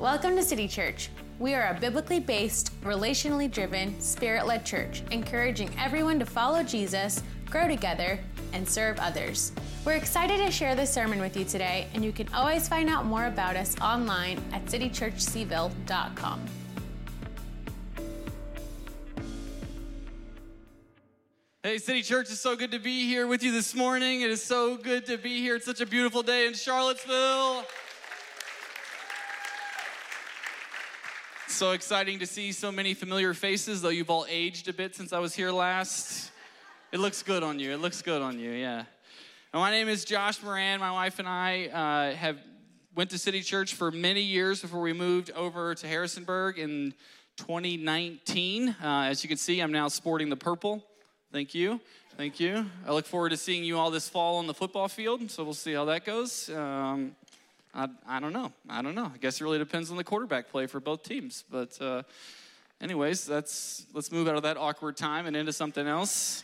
Welcome to City Church. We are a biblically based, relationally driven, spirit led church, encouraging everyone to follow Jesus, grow together, and serve others. We're excited to share this sermon with you today, and you can always find out more about us online at citychurchcville.com. Hey, City Church, it's so good to be here with you this morning. It is so good to be here. It's such a beautiful day in Charlottesville. So exciting to see so many familiar faces, though you've all aged a bit since I was here last. It looks good on you. It looks good on you, yeah. my name is Josh Moran. My wife and I uh, have went to City Church for many years before we moved over to Harrisonburg in 2019. Uh, as you can see, I'm now sporting the purple. Thank you. Thank you. I look forward to seeing you all this fall on the football field, so we'll see how that goes. Um, I, I don't know. I don't know. I guess it really depends on the quarterback play for both teams. But, uh, anyways, that's let's move out of that awkward time and into something else.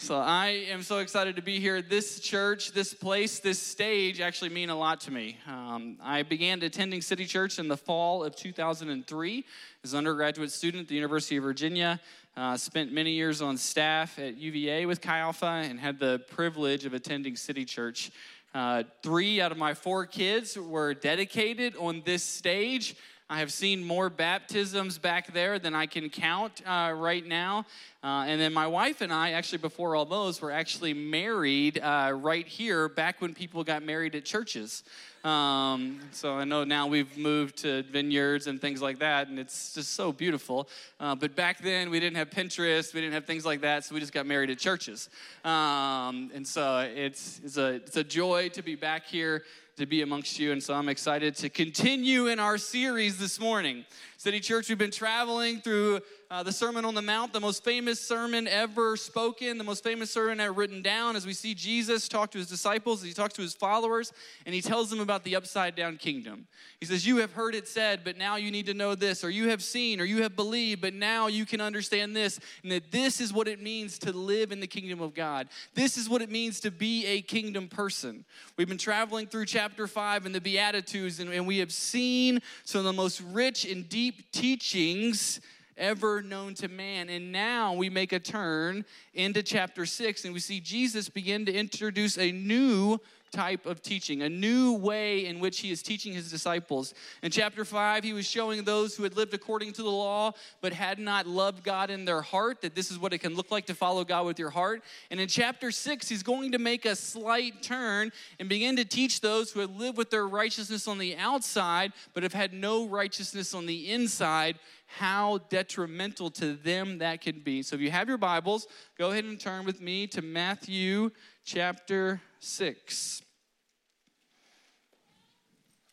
So I am so excited to be here. This church, this place, this stage actually mean a lot to me. Um, I began attending City Church in the fall of 2003 as an undergraduate student at the University of Virginia. Uh, spent many years on staff at UVA with Chi Alpha and had the privilege of attending City Church uh, three out of my four kids were dedicated on this stage. I have seen more baptisms back there than I can count uh, right now. Uh, and then my wife and I, actually, before all those, were actually married uh, right here back when people got married at churches. Um, so I know now we've moved to vineyards and things like that, and it's just so beautiful. Uh, but back then, we didn't have Pinterest, we didn't have things like that, so we just got married at churches. Um, and so it's, it's, a, it's a joy to be back here to be amongst you. And so I'm excited to continue in our series this morning. City Church, we've been traveling through uh, the Sermon on the Mount, the most famous sermon ever spoken, the most famous sermon ever written down, as we see Jesus talk to his disciples, as he talks to his followers, and he tells them about the upside down kingdom. He says, You have heard it said, but now you need to know this, or you have seen, or you have believed, but now you can understand this, and that this is what it means to live in the kingdom of God. This is what it means to be a kingdom person. We've been traveling through chapter 5 in the Beatitudes, and, and we have seen some of the most rich and deep teachings ever known to man. And now we make a turn into chapter six and we see Jesus begin to introduce a new type of teaching, a new way in which he is teaching his disciples. In chapter 5, he was showing those who had lived according to the law but had not loved God in their heart that this is what it can look like to follow God with your heart. And in chapter 6, he's going to make a slight turn and begin to teach those who have lived with their righteousness on the outside but have had no righteousness on the inside how detrimental to them that can be. So if you have your Bibles, go ahead and turn with me to Matthew chapter 6.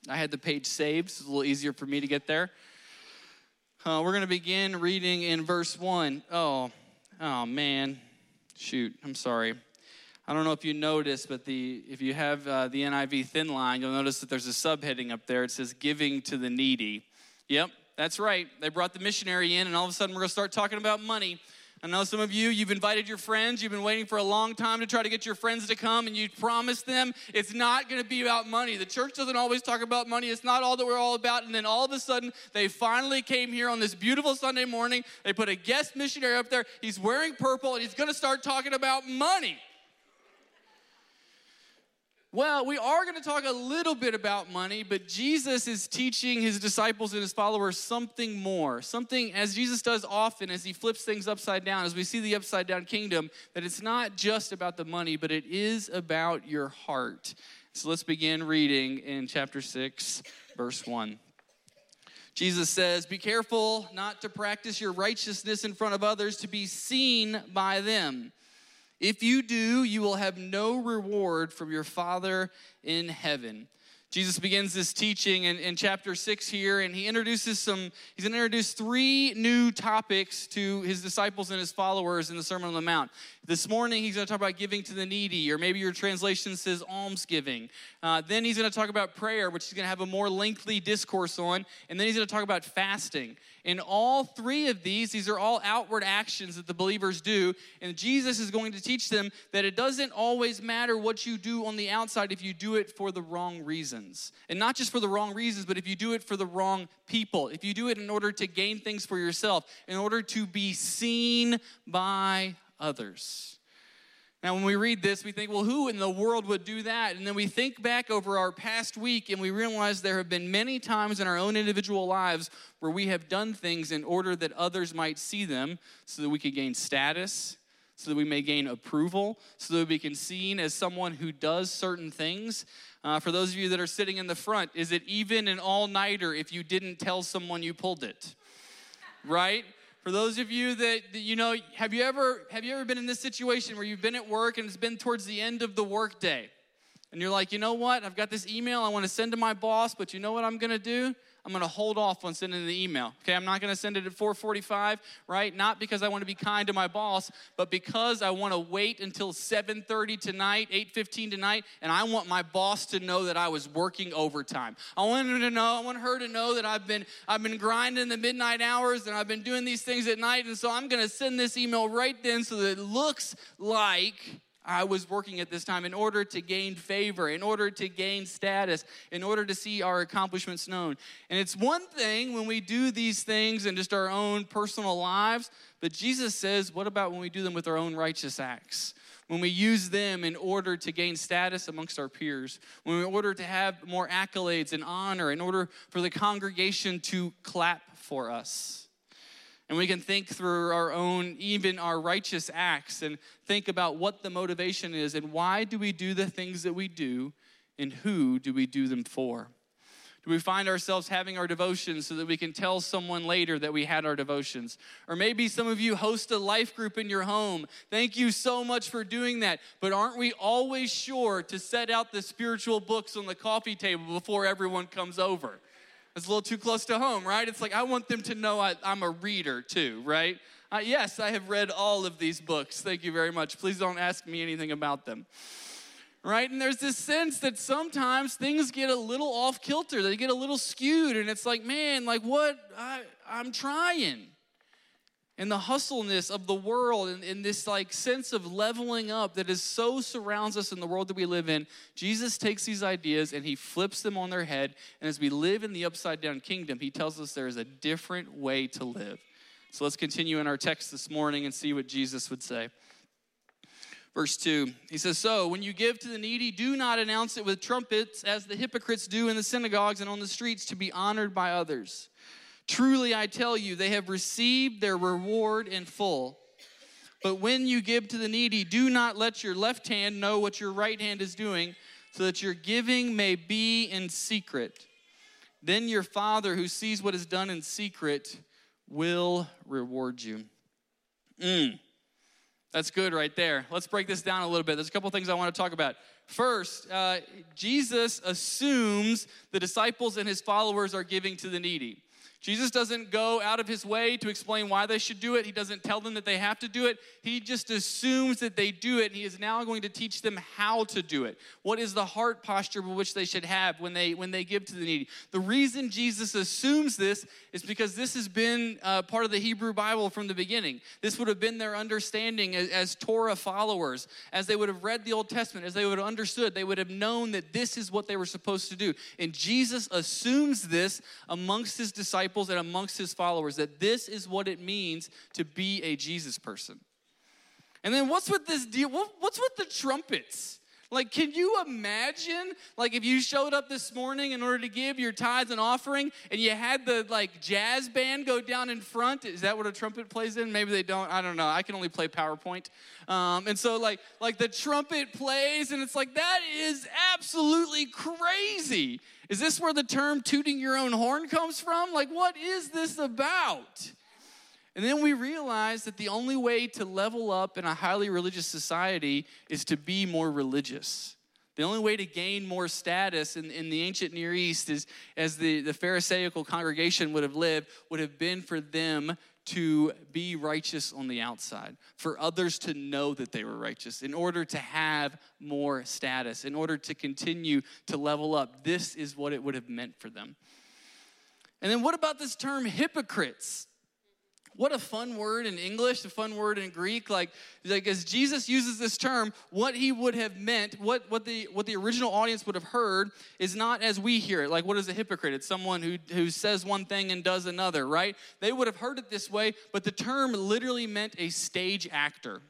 I had the page saved, so it's a little easier for me to get there. Uh, we're going to begin reading in verse 1. Oh, oh man. Shoot, I'm sorry. I don't know if you noticed, but the if you have uh, the NIV thin line, you'll notice that there's a subheading up there. It says "Giving to the Needy." Yep, that's right. They brought the missionary in, and all of a sudden we're going to start talking about money. I know some of you, you've invited your friends. You've been waiting for a long time to try to get your friends to come, and you promised them it's not going to be about money. The church doesn't always talk about money. It's not all that we're all about. And then all of a sudden, they finally came here on this beautiful Sunday morning. They put a guest missionary up there. He's wearing purple, and he's going to start talking about money. Well, we are going to talk a little bit about money, but Jesus is teaching his disciples and his followers something more. Something, as Jesus does often, as he flips things upside down, as we see the upside down kingdom, that it's not just about the money, but it is about your heart. So let's begin reading in chapter 6, verse 1. Jesus says, Be careful not to practice your righteousness in front of others to be seen by them. If you do, you will have no reward from your Father in heaven. Jesus begins this teaching in, in chapter six here, and he introduces some, he's going to introduce three new topics to his disciples and his followers in the Sermon on the Mount. This morning, he's going to talk about giving to the needy, or maybe your translation says almsgiving. Uh, then he's going to talk about prayer, which he's going to have a more lengthy discourse on. And then he's going to talk about fasting. In all three of these, these are all outward actions that the believers do. And Jesus is going to teach them that it doesn't always matter what you do on the outside if you do it for the wrong reasons. And not just for the wrong reasons, but if you do it for the wrong people. If you do it in order to gain things for yourself, in order to be seen by others. Now, when we read this, we think, well, who in the world would do that? And then we think back over our past week and we realize there have been many times in our own individual lives where we have done things in order that others might see them so that we could gain status, so that we may gain approval, so that we can be seen as someone who does certain things. Uh, for those of you that are sitting in the front, is it even an all nighter if you didn't tell someone you pulled it? Right? For those of you that, that, you know, have you ever have you ever been in this situation where you've been at work and it's been towards the end of the workday, and you're like, you know what? I've got this email I want to send to my boss, but you know what I'm going to do? I'm going to hold off on sending the email. Okay, I'm not going to send it at 4:45, right? Not because I want to be kind to my boss, but because I want to wait until 7:30 tonight, 8:15 tonight, and I want my boss to know that I was working overtime. I want him to know, I want her to know that I've been I've been grinding the midnight hours and I've been doing these things at night, and so I'm going to send this email right then so that it looks like I was working at this time in order to gain favor, in order to gain status, in order to see our accomplishments known. And it's one thing when we do these things in just our own personal lives, but Jesus says, what about when we do them with our own righteous acts? When we use them in order to gain status amongst our peers, when in order to have more accolades and honor, in order for the congregation to clap for us. And we can think through our own, even our righteous acts, and think about what the motivation is and why do we do the things that we do and who do we do them for? Do we find ourselves having our devotions so that we can tell someone later that we had our devotions? Or maybe some of you host a life group in your home. Thank you so much for doing that. But aren't we always sure to set out the spiritual books on the coffee table before everyone comes over? It's a little too close to home, right? It's like I want them to know I, am a reader too, right? Uh, yes, I have read all of these books. Thank you very much. Please don't ask me anything about them. Right? And there's this sense that sometimes things get a little off kilter, they get a little skewed, and it's like, man, like what? I, I'm trying and the hustleness of the world and, and, this like sense of leveling up that is so surrounds us in the world that we live in jesus takes these ideas and he flips them on their head. And as we live in the upside down kingdom he tells us there is a different way to live. So let's continue in our text this morning and see what jesus would say. Verse 2 he says so when you give to the needy do not announce it with trumpets as the hypocrites do in the synagogues and on the streets to be honored by others Truly, I tell you, they have received their reward in full. But when you give to the needy, do not let your left hand know what your right hand is doing, so that your giving may be in secret. Then your Father, who sees what is done in secret, will reward you. Mm. That's good right there. Let's break this down a little bit. There's a couple things I want to talk about. First, uh, Jesus assumes the disciples and his followers are giving to the needy. Jesus doesn't go out of his way to explain why they should do it. He doesn't tell them that they have to do it. He just assumes that they do it, and he is now going to teach them how to do it. What is the heart posture which they should have when they when they give to the needy? The reason Jesus assumes this is because this has been uh, part of the Hebrew Bible from the beginning. This would have been their understanding as, as Torah followers, as they would have read the Old Testament, as they would have understood. They would have known that this is what they were supposed to do, and Jesus assumes this amongst his disciples disciples and amongst his followers that this is what it means to be a Jesus person. And then what's with this deal? What's with the trumpets? Like, can you imagine, like, if you showed up this morning in order to give your tithes and offering, and you had the like jazz band go down in front? Is that what a trumpet plays in? Maybe they don't. I don't know. I can only play PowerPoint, um, and so like, like the trumpet plays, and it's like that is absolutely crazy. Is this where the term "tooting your own horn" comes from? Like, what is this about? And then we realize that the only way to level up in a highly religious society is to be more religious. The only way to gain more status in, in the ancient Near East is, as the, the Pharisaical congregation would have lived, would have been for them to be righteous on the outside, for others to know that they were righteous, in order to have more status, in order to continue to level up. This is what it would have meant for them. And then what about this term hypocrites? What a fun word in English, a fun word in Greek. Like, like as Jesus uses this term, what he would have meant, what, what, the, what the original audience would have heard is not as we hear it. Like, what is a hypocrite? It's someone who, who says one thing and does another, right? They would have heard it this way, but the term literally meant a stage actor.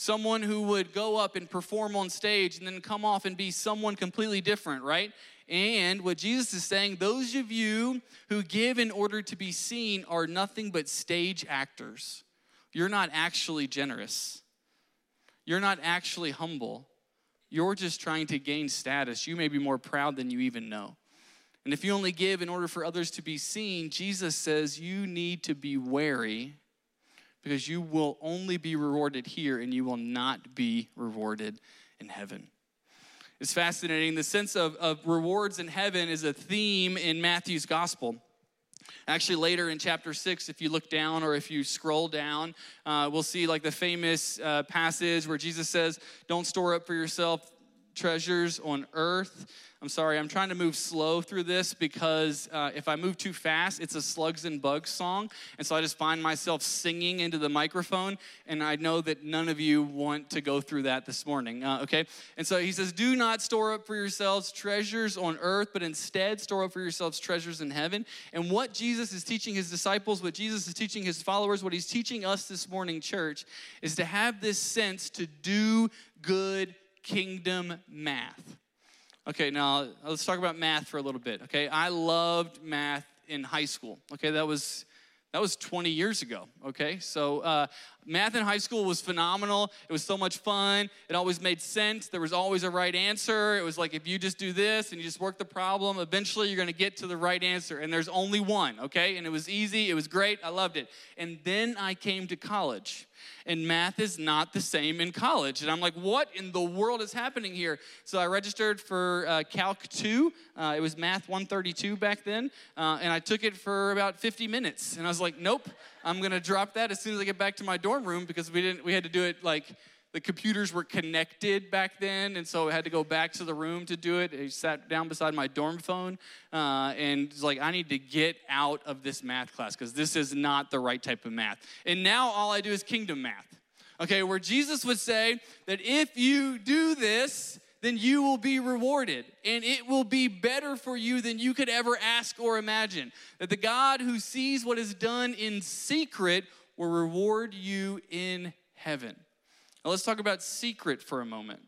Someone who would go up and perform on stage and then come off and be someone completely different, right? And what Jesus is saying, those of you who give in order to be seen are nothing but stage actors. You're not actually generous. You're not actually humble. You're just trying to gain status. You may be more proud than you even know. And if you only give in order for others to be seen, Jesus says you need to be wary because you will only be rewarded here and you will not be rewarded in heaven It's fascinating. The sense of, of rewards in heaven is a theme in Matthew's gospel. Actually, later in chapter six, if you look down or if you scroll down, uh, we'll see like the famous uh, passage where Jesus says, Don't store up for yourself treasures on earth I'm sorry, I'm trying to move slow through this because uh, if I move too fast, it's a slugs and bugs song. And so I just find myself singing into the microphone, and I know that none of you want to go through that this morning, uh, okay? And so he says, Do not store up for yourselves treasures on earth, but instead store up for yourselves treasures in heaven. And what Jesus is teaching his disciples, what Jesus is teaching his followers, what he's teaching us this morning, church, is to have this sense to do good kingdom math. Okay, now let's talk about math for a little bit. Okay, I loved math in high school. Okay, that was that was 20 years ago. Okay, so uh, math in high school was phenomenal. It was so much fun. It always made sense. There was always a right answer. It was like if you just do this and you just work the problem, eventually you're going to get to the right answer. And there's only one. Okay, and it was easy. It was great. I loved it. And then I came to college and math is not the same in college. And I'm like, what in the world is happening here? So I registered for uh, Calc 2. Uh, it was Math 132 back then. Uh, and I took it for about 50 minutes. And I was like, nope, I'm going to drop that as soon as I get back to my dorm room because we didn't, we had to do it like, the computers were connected back then, and so I had to go back to the room to do it. I sat down beside my dorm phone uh, and was like, I need to get out of this math class because this is not the right type of math. And now all I do is kingdom math. Okay, where Jesus would say that if you do this, then you will be rewarded and it will be better for you than you could ever ask or imagine. That the God who sees what is done in secret will reward you in heaven. Now let's talk about secret for a moment.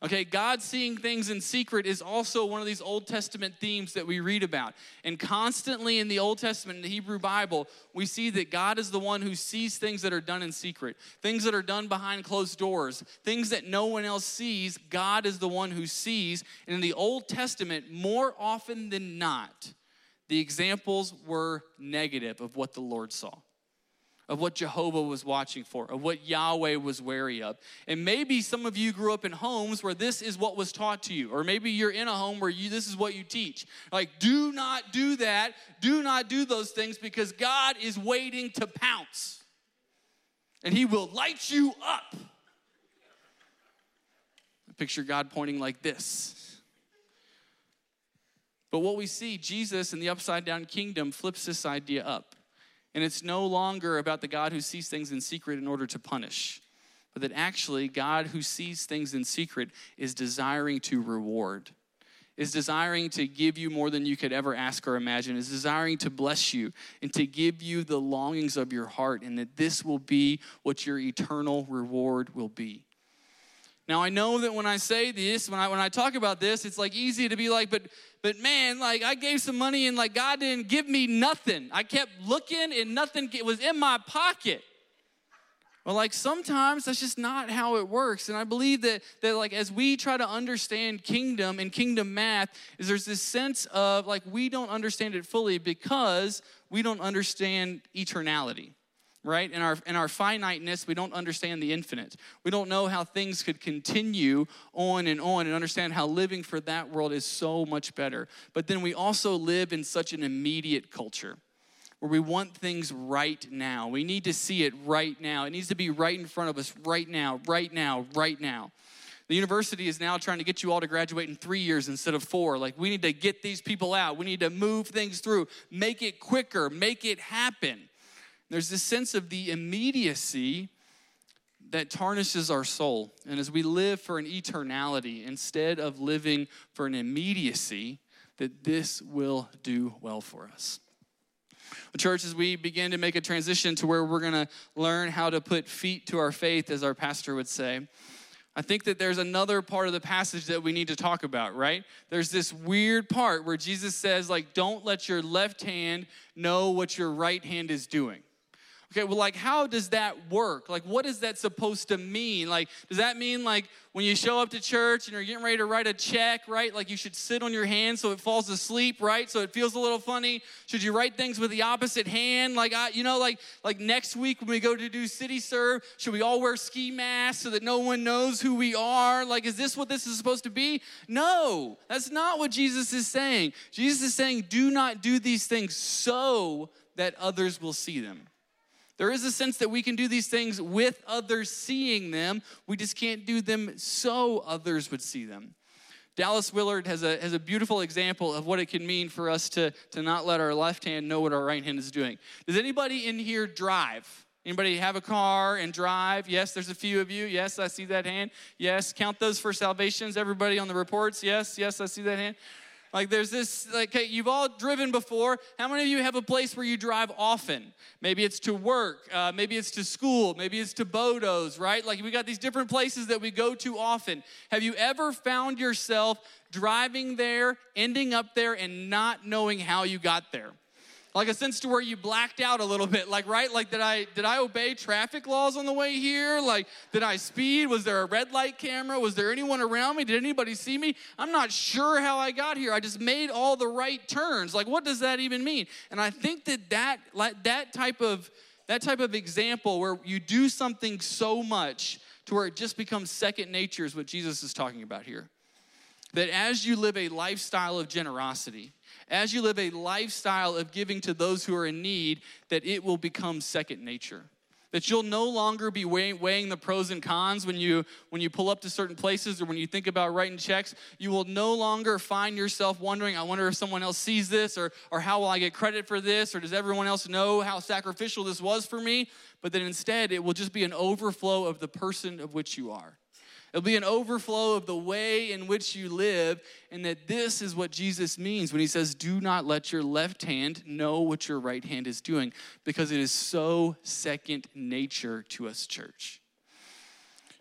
Okay, God seeing things in secret is also one of these Old Testament themes that we read about. And constantly in the Old Testament, in the Hebrew Bible, we see that God is the one who sees things that are done in secret, things that are done behind closed doors, things that no one else sees. God is the one who sees. And in the Old Testament, more often than not, the examples were negative of what the Lord saw of what Jehovah was watching for, of what Yahweh was wary of. And maybe some of you grew up in homes where this is what was taught to you, or maybe you're in a home where you, this is what you teach. Like, do not do that, do not do those things because God is waiting to pounce and He will light you up. Picture God pointing like this. But what we see, Jesus in the upside down kingdom flips this idea up. And it's no longer about the God who sees things in secret in order to punish, but that actually God who sees things in secret is desiring to reward, is desiring to give you more than you could ever ask or imagine, is desiring to bless you and to give you the longings of your heart, and that this will be what your eternal reward will be. Now I know that when I say this, when I when I talk about this, it's like easy to be like, but but man, like I gave some money and like God didn't give me nothing. I kept looking and nothing was in my pocket. Well, like sometimes that's just not how it works. And I believe that that like as we try to understand kingdom and kingdom math, is there's this sense of like we don't understand it fully because we don't understand eternality right? In our, in our finiteness, we don't understand the infinite. We don't know how things could continue on and on and understand how living for that world is so much better. But then we also live in such an immediate culture where we want things right now. We need to see it right now. It needs to be right in front of us right now, right now, right now. The university is now trying to get you all to graduate in three years instead of four. Like, we need to get these people out. We need to move things through, make it quicker, make it happen. There's this sense of the immediacy that tarnishes our soul. And as we live for an eternality instead of living for an immediacy, that this will do well for us. The church, as we begin to make a transition to where we're going to learn how to put feet to our faith, as our pastor would say, I think that there's another part of the passage that we need to talk about, right? There's this weird part where Jesus says, like, don't let your left hand know what your right hand is doing. Okay, well, like, how does that work? Like, what is that supposed to mean? Like, does that mean, like, when you show up to church and you're getting ready to write a check, right? Like, you should sit on your hand so it falls asleep, right? So it feels a little funny. Should you write things with the opposite hand? Like, I, you know, like, like next week when we go to do City Serve, should we all wear ski masks so that no one knows who we are? Like, is this what this is supposed to be? No, that's not what Jesus is saying. Jesus is saying, do not do these things so that others will see them. There is a sense that we can do these things with others seeing them. We just can't do them so others would see them. Dallas Willard has a, has a beautiful example of what it can mean for us to, to not let our left hand know what our right hand is doing. Does anybody in here drive? Anybody have a car and drive? Yes, there's a few of you. Yes, I see that hand. Yes, count those for salvations. Everybody on the reports. Yes, yes, I see that hand. Like there's this, like okay, you've all driven before. How many of you have a place where you drive often? Maybe it's to work, uh, maybe it's to school, maybe it's to Bodo's, right? Like we got these different places that we go to often. Have you ever found yourself driving there, ending up there, and not knowing how you got there? Like a sense to where you blacked out a little bit like right? Like did i did i obey traffic laws on the way here? Like did i speed? Was there a red light camera? Was there anyone around me? Did anybody see me? I'm not sure how i got here. I just made all the right turns. Like what does that even mean? And i think that that like that type of that type of example where you do something so much to where it just becomes second nature is what jesus is talking about here. That as you live a lifestyle of generosity as you live a lifestyle of giving to those who are in need, that it will become second nature. That you'll no longer be weighing, weighing, the pros and cons when you when you pull up to certain places or when you think about writing checks. You will no longer find yourself wondering, I wonder if someone else sees this or or how will I get credit for this or does everyone else know how sacrificial this was for me? But then instead it will just be an overflow of the person of which you are. It'll be an overflow of the way in which you live, and that this is what Jesus means when he says, Do not let your left hand know what your right hand is doing, because it is so second nature to us, church.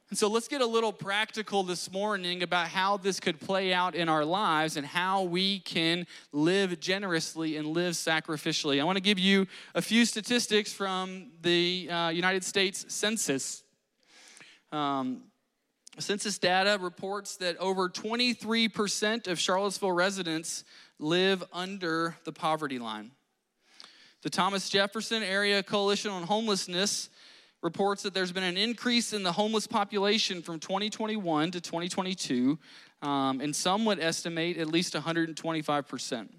And so let's get a little practical this morning about how this could play out in our lives and how we can live generously and live sacrificially. I want to give you a few statistics from the uh, United States Census. Um, Census data reports that over 23% of Charlottesville residents live under the poverty line. The Thomas Jefferson Area Coalition on Homelessness reports that there's been an increase in the homeless population from 2021 to 2022, um, and some would estimate at least 125%.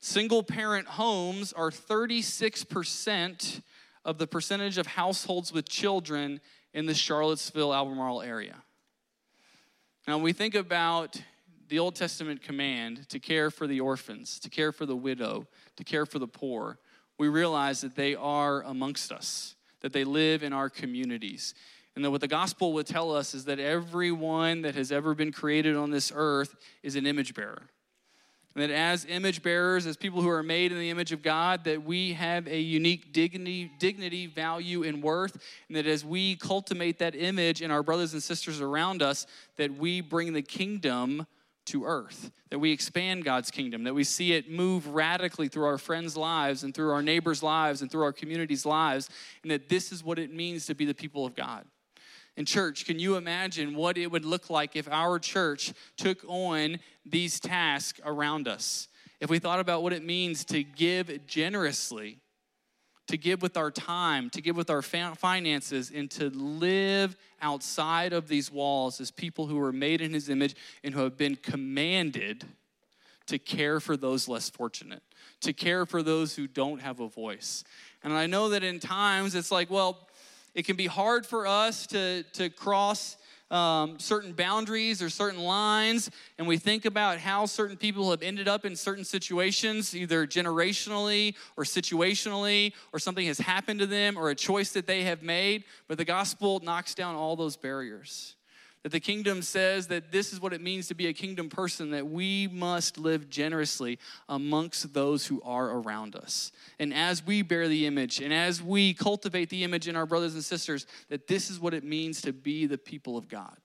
Single parent homes are 36% of the percentage of households with children in the Charlottesville, Albemarle area. Now, when we think about the Old Testament command to care for the orphans, to care for the widow, to care for the poor, we realize that they are amongst us, that they live in our communities. And that what the gospel would tell us is that everyone that has ever been created on this earth is an image bearer. And that as image bearers, as people who are made in the image of God, that we have a unique dignity, dignity, value, and worth. And that as we cultivate that image in our brothers and sisters around us, that we bring the kingdom to earth, that we expand God's kingdom, that we see it move radically through our friends' lives and through our neighbors' lives and through our communities' lives, and that this is what it means to be the people of God. In church, can you imagine what it would look like if our church took on these tasks around us? If we thought about what it means to give generously, to give with our time, to give with our finances, and to live outside of these walls as people who are made in His image and who have been commanded to care for those less fortunate, to care for those who don't have a voice. And I know that in times it's like, well, it can be hard for us to, to cross um, certain boundaries or certain lines, and we think about how certain people have ended up in certain situations, either generationally or situationally, or something has happened to them, or a choice that they have made. But the gospel knocks down all those barriers. That the kingdom says that this is what it means to be a kingdom person, that we must live generously amongst those who are around us. And as we bear the image and as we cultivate the image in our brothers and sisters, that this is what it means to be the people of God.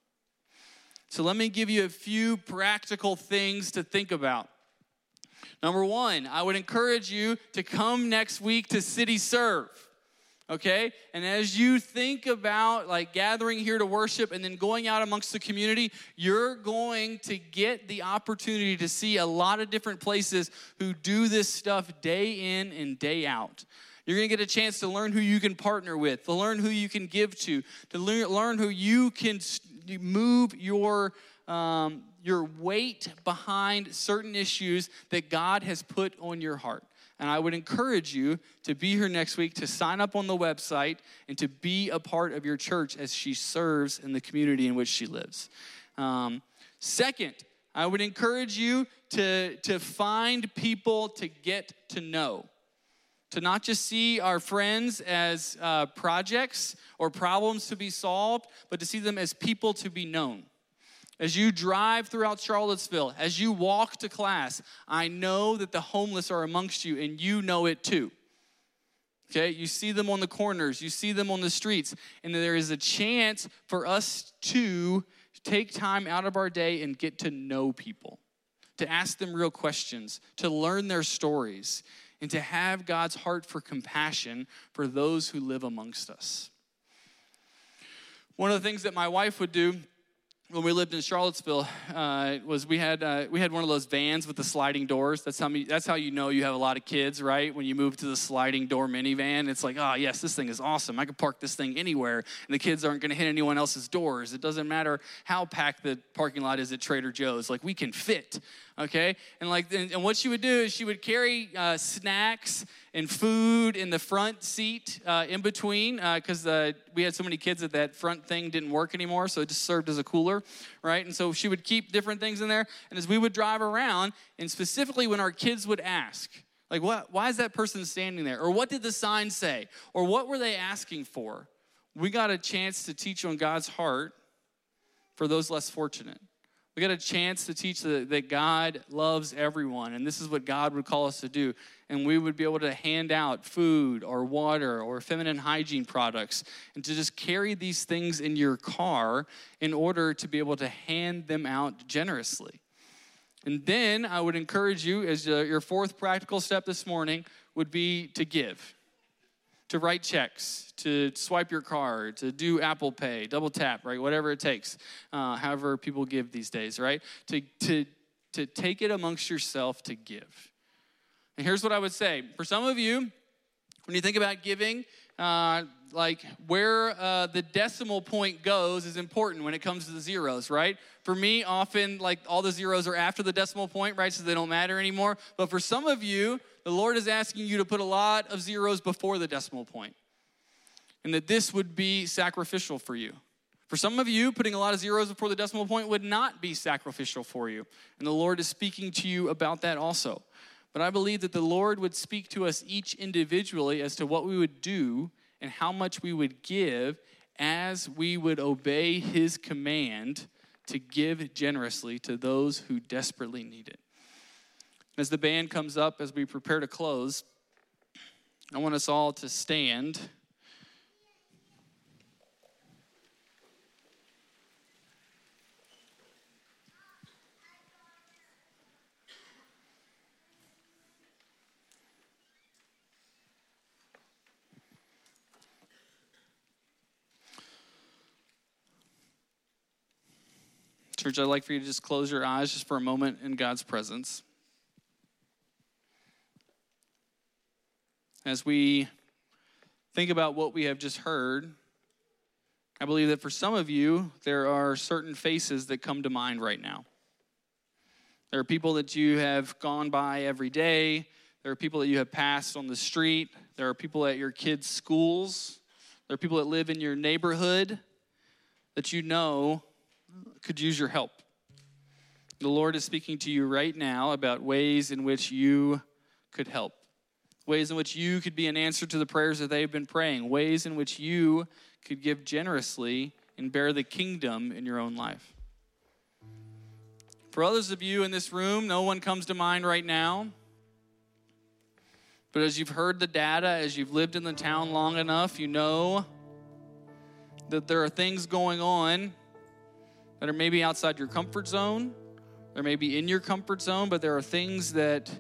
So let me give you a few practical things to think about. Number one, I would encourage you to come next week to City Serve okay? And as you think about like gathering here to worship and then going out amongst the community, you're going to get the opportunity to see a lot of different places who do this stuff day in and day out. You're going to get a chance to learn who you can partner with, to learn who you can give to, to learn who you can move your um, your weight behind certain issues that God has put on your heart. And I would encourage you to be here next week, to sign up on the website, and to be a part of your church as she serves in the community in which she lives. Um, second, I would encourage you to, to find people to get to know. To not just see our friends as uh, projects or problems to be solved, but to see them as people to be known. As you drive throughout Charlottesville, as you walk to class, I know that the homeless are amongst you and you know it too. Okay, you see them on the corners, you see them on the streets, and there is a chance for us to take time out of our day and get to know people, to ask them real questions, to learn their stories, and to have God's heart for compassion for those who live amongst us. One of the things that my wife would do when we lived in Charlottesville uh, was we had uh, we had one of those vans with the sliding doors. That's how me, that's how you know you have a lot of kids, right? When you move to the sliding door minivan, it's like, oh yes, this thing is awesome. I can park this thing anywhere, and the kids aren't going to hit anyone else's doors. It doesn't matter how packed the parking lot is at Trader Joe's. Like we can fit okay? And like, and, what she would do is she would carry uh, snacks and food in the front seat uh, in between, because uh, we had so many kids that that front thing didn't work anymore, so it just served as a cooler, right? And so she would keep different things in there. And as we would drive around, and specifically when our kids would ask, like, what, why is that person standing there? Or what did the sign say? Or what were they asking for? We got a chance to teach on God's heart for those less fortunate. We got a chance to teach that, that God loves everyone, and this is what God would call us to do. And we would be able to hand out food or water or feminine hygiene products and to just carry these things in your car in order to be able to hand them out generously. And then I would encourage you, as your fourth practical step this morning, would be to give to write checks, to swipe your card, to do Apple Pay, double tap, right? Whatever it takes, uh, however people give these days, right? To, to, to take it amongst yourself to give. And here's what I would say for some of you, when you think about giving, uh, like where uh, the decimal point goes is important when it comes to the zeros, right? For me, often like all the zeros are after the decimal point, right? So they don't matter anymore. But for some of you, the Lord is asking you to put a lot of zeros before the decimal point, and that this would be sacrificial for you. For some of you, putting a lot of zeros before the decimal point would not be sacrificial for you. And the Lord is speaking to you about that also. But I believe that the Lord would speak to us each individually as to what we would do and how much we would give as we would obey His command to give generously to those who desperately need it. As the band comes up, as we prepare to close, I want us all to stand. Church, I'd like for you to just close your eyes just for a moment in God's presence. as we think about what we have just heard, I believe that for some of you, there are certain faces that come to mind right now. There are people that you have gone by every day. There are people that you have passed on the street. There are people at your kids' schools. There are people that live in your neighborhood that you know could use your help. The Lord is speaking to you right now about ways in which you could help, ways in which you could be an answer to the prayers that they've been praying, ways in which you could give generously and bear the kingdom in your own life. For others of you in this room, no one comes to mind right now. But as you've heard the data, as you've lived in the town long enough, you know that there are things going on that are maybe outside your comfort zone. They're maybe in your comfort zone, but there are things that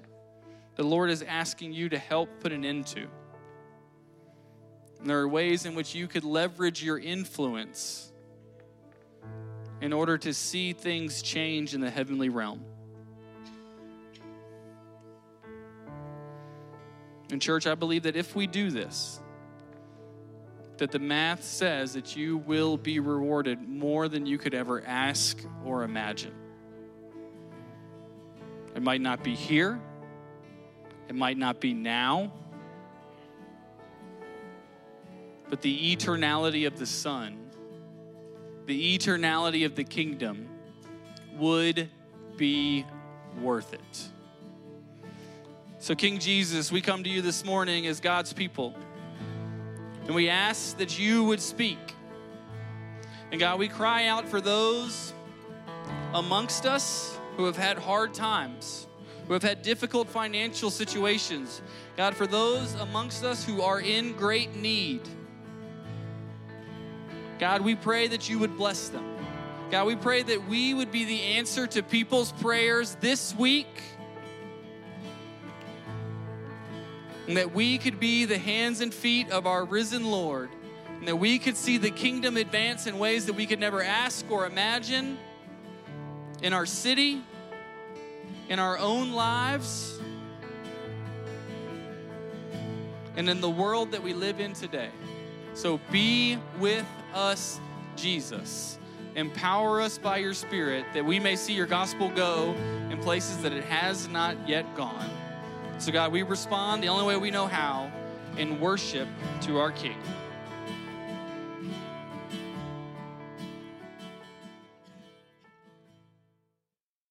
the Lord is asking you to help put an end to. And there are ways in which you could leverage your influence in order to see things change in the heavenly realm. In church, I believe that if we do this, that the math says that you will be rewarded more than you could ever ask or imagine. It might not be here, it might not be now, but the eternality of the Son the eternality of the kingdom would be worth it. So, King Jesus, we come to you this morning as God's people, and we ask that you would speak. And God, we cry out for those amongst us who have had hard times, who have had difficult financial situations. God, for those amongst us who are in great need. God, we pray that you would bless them. God, we pray that we would be the answer to people's prayers this week. And that we could be the hands and feet of our risen Lord. And that we could see the kingdom advance in ways that we could never ask or imagine in our city, in our own lives, and in the world that we live in today. So be with us, Jesus. Empower us by your Spirit that we may see your gospel go in places that it has not yet gone. So, God, we respond the only way we know how in worship to our King.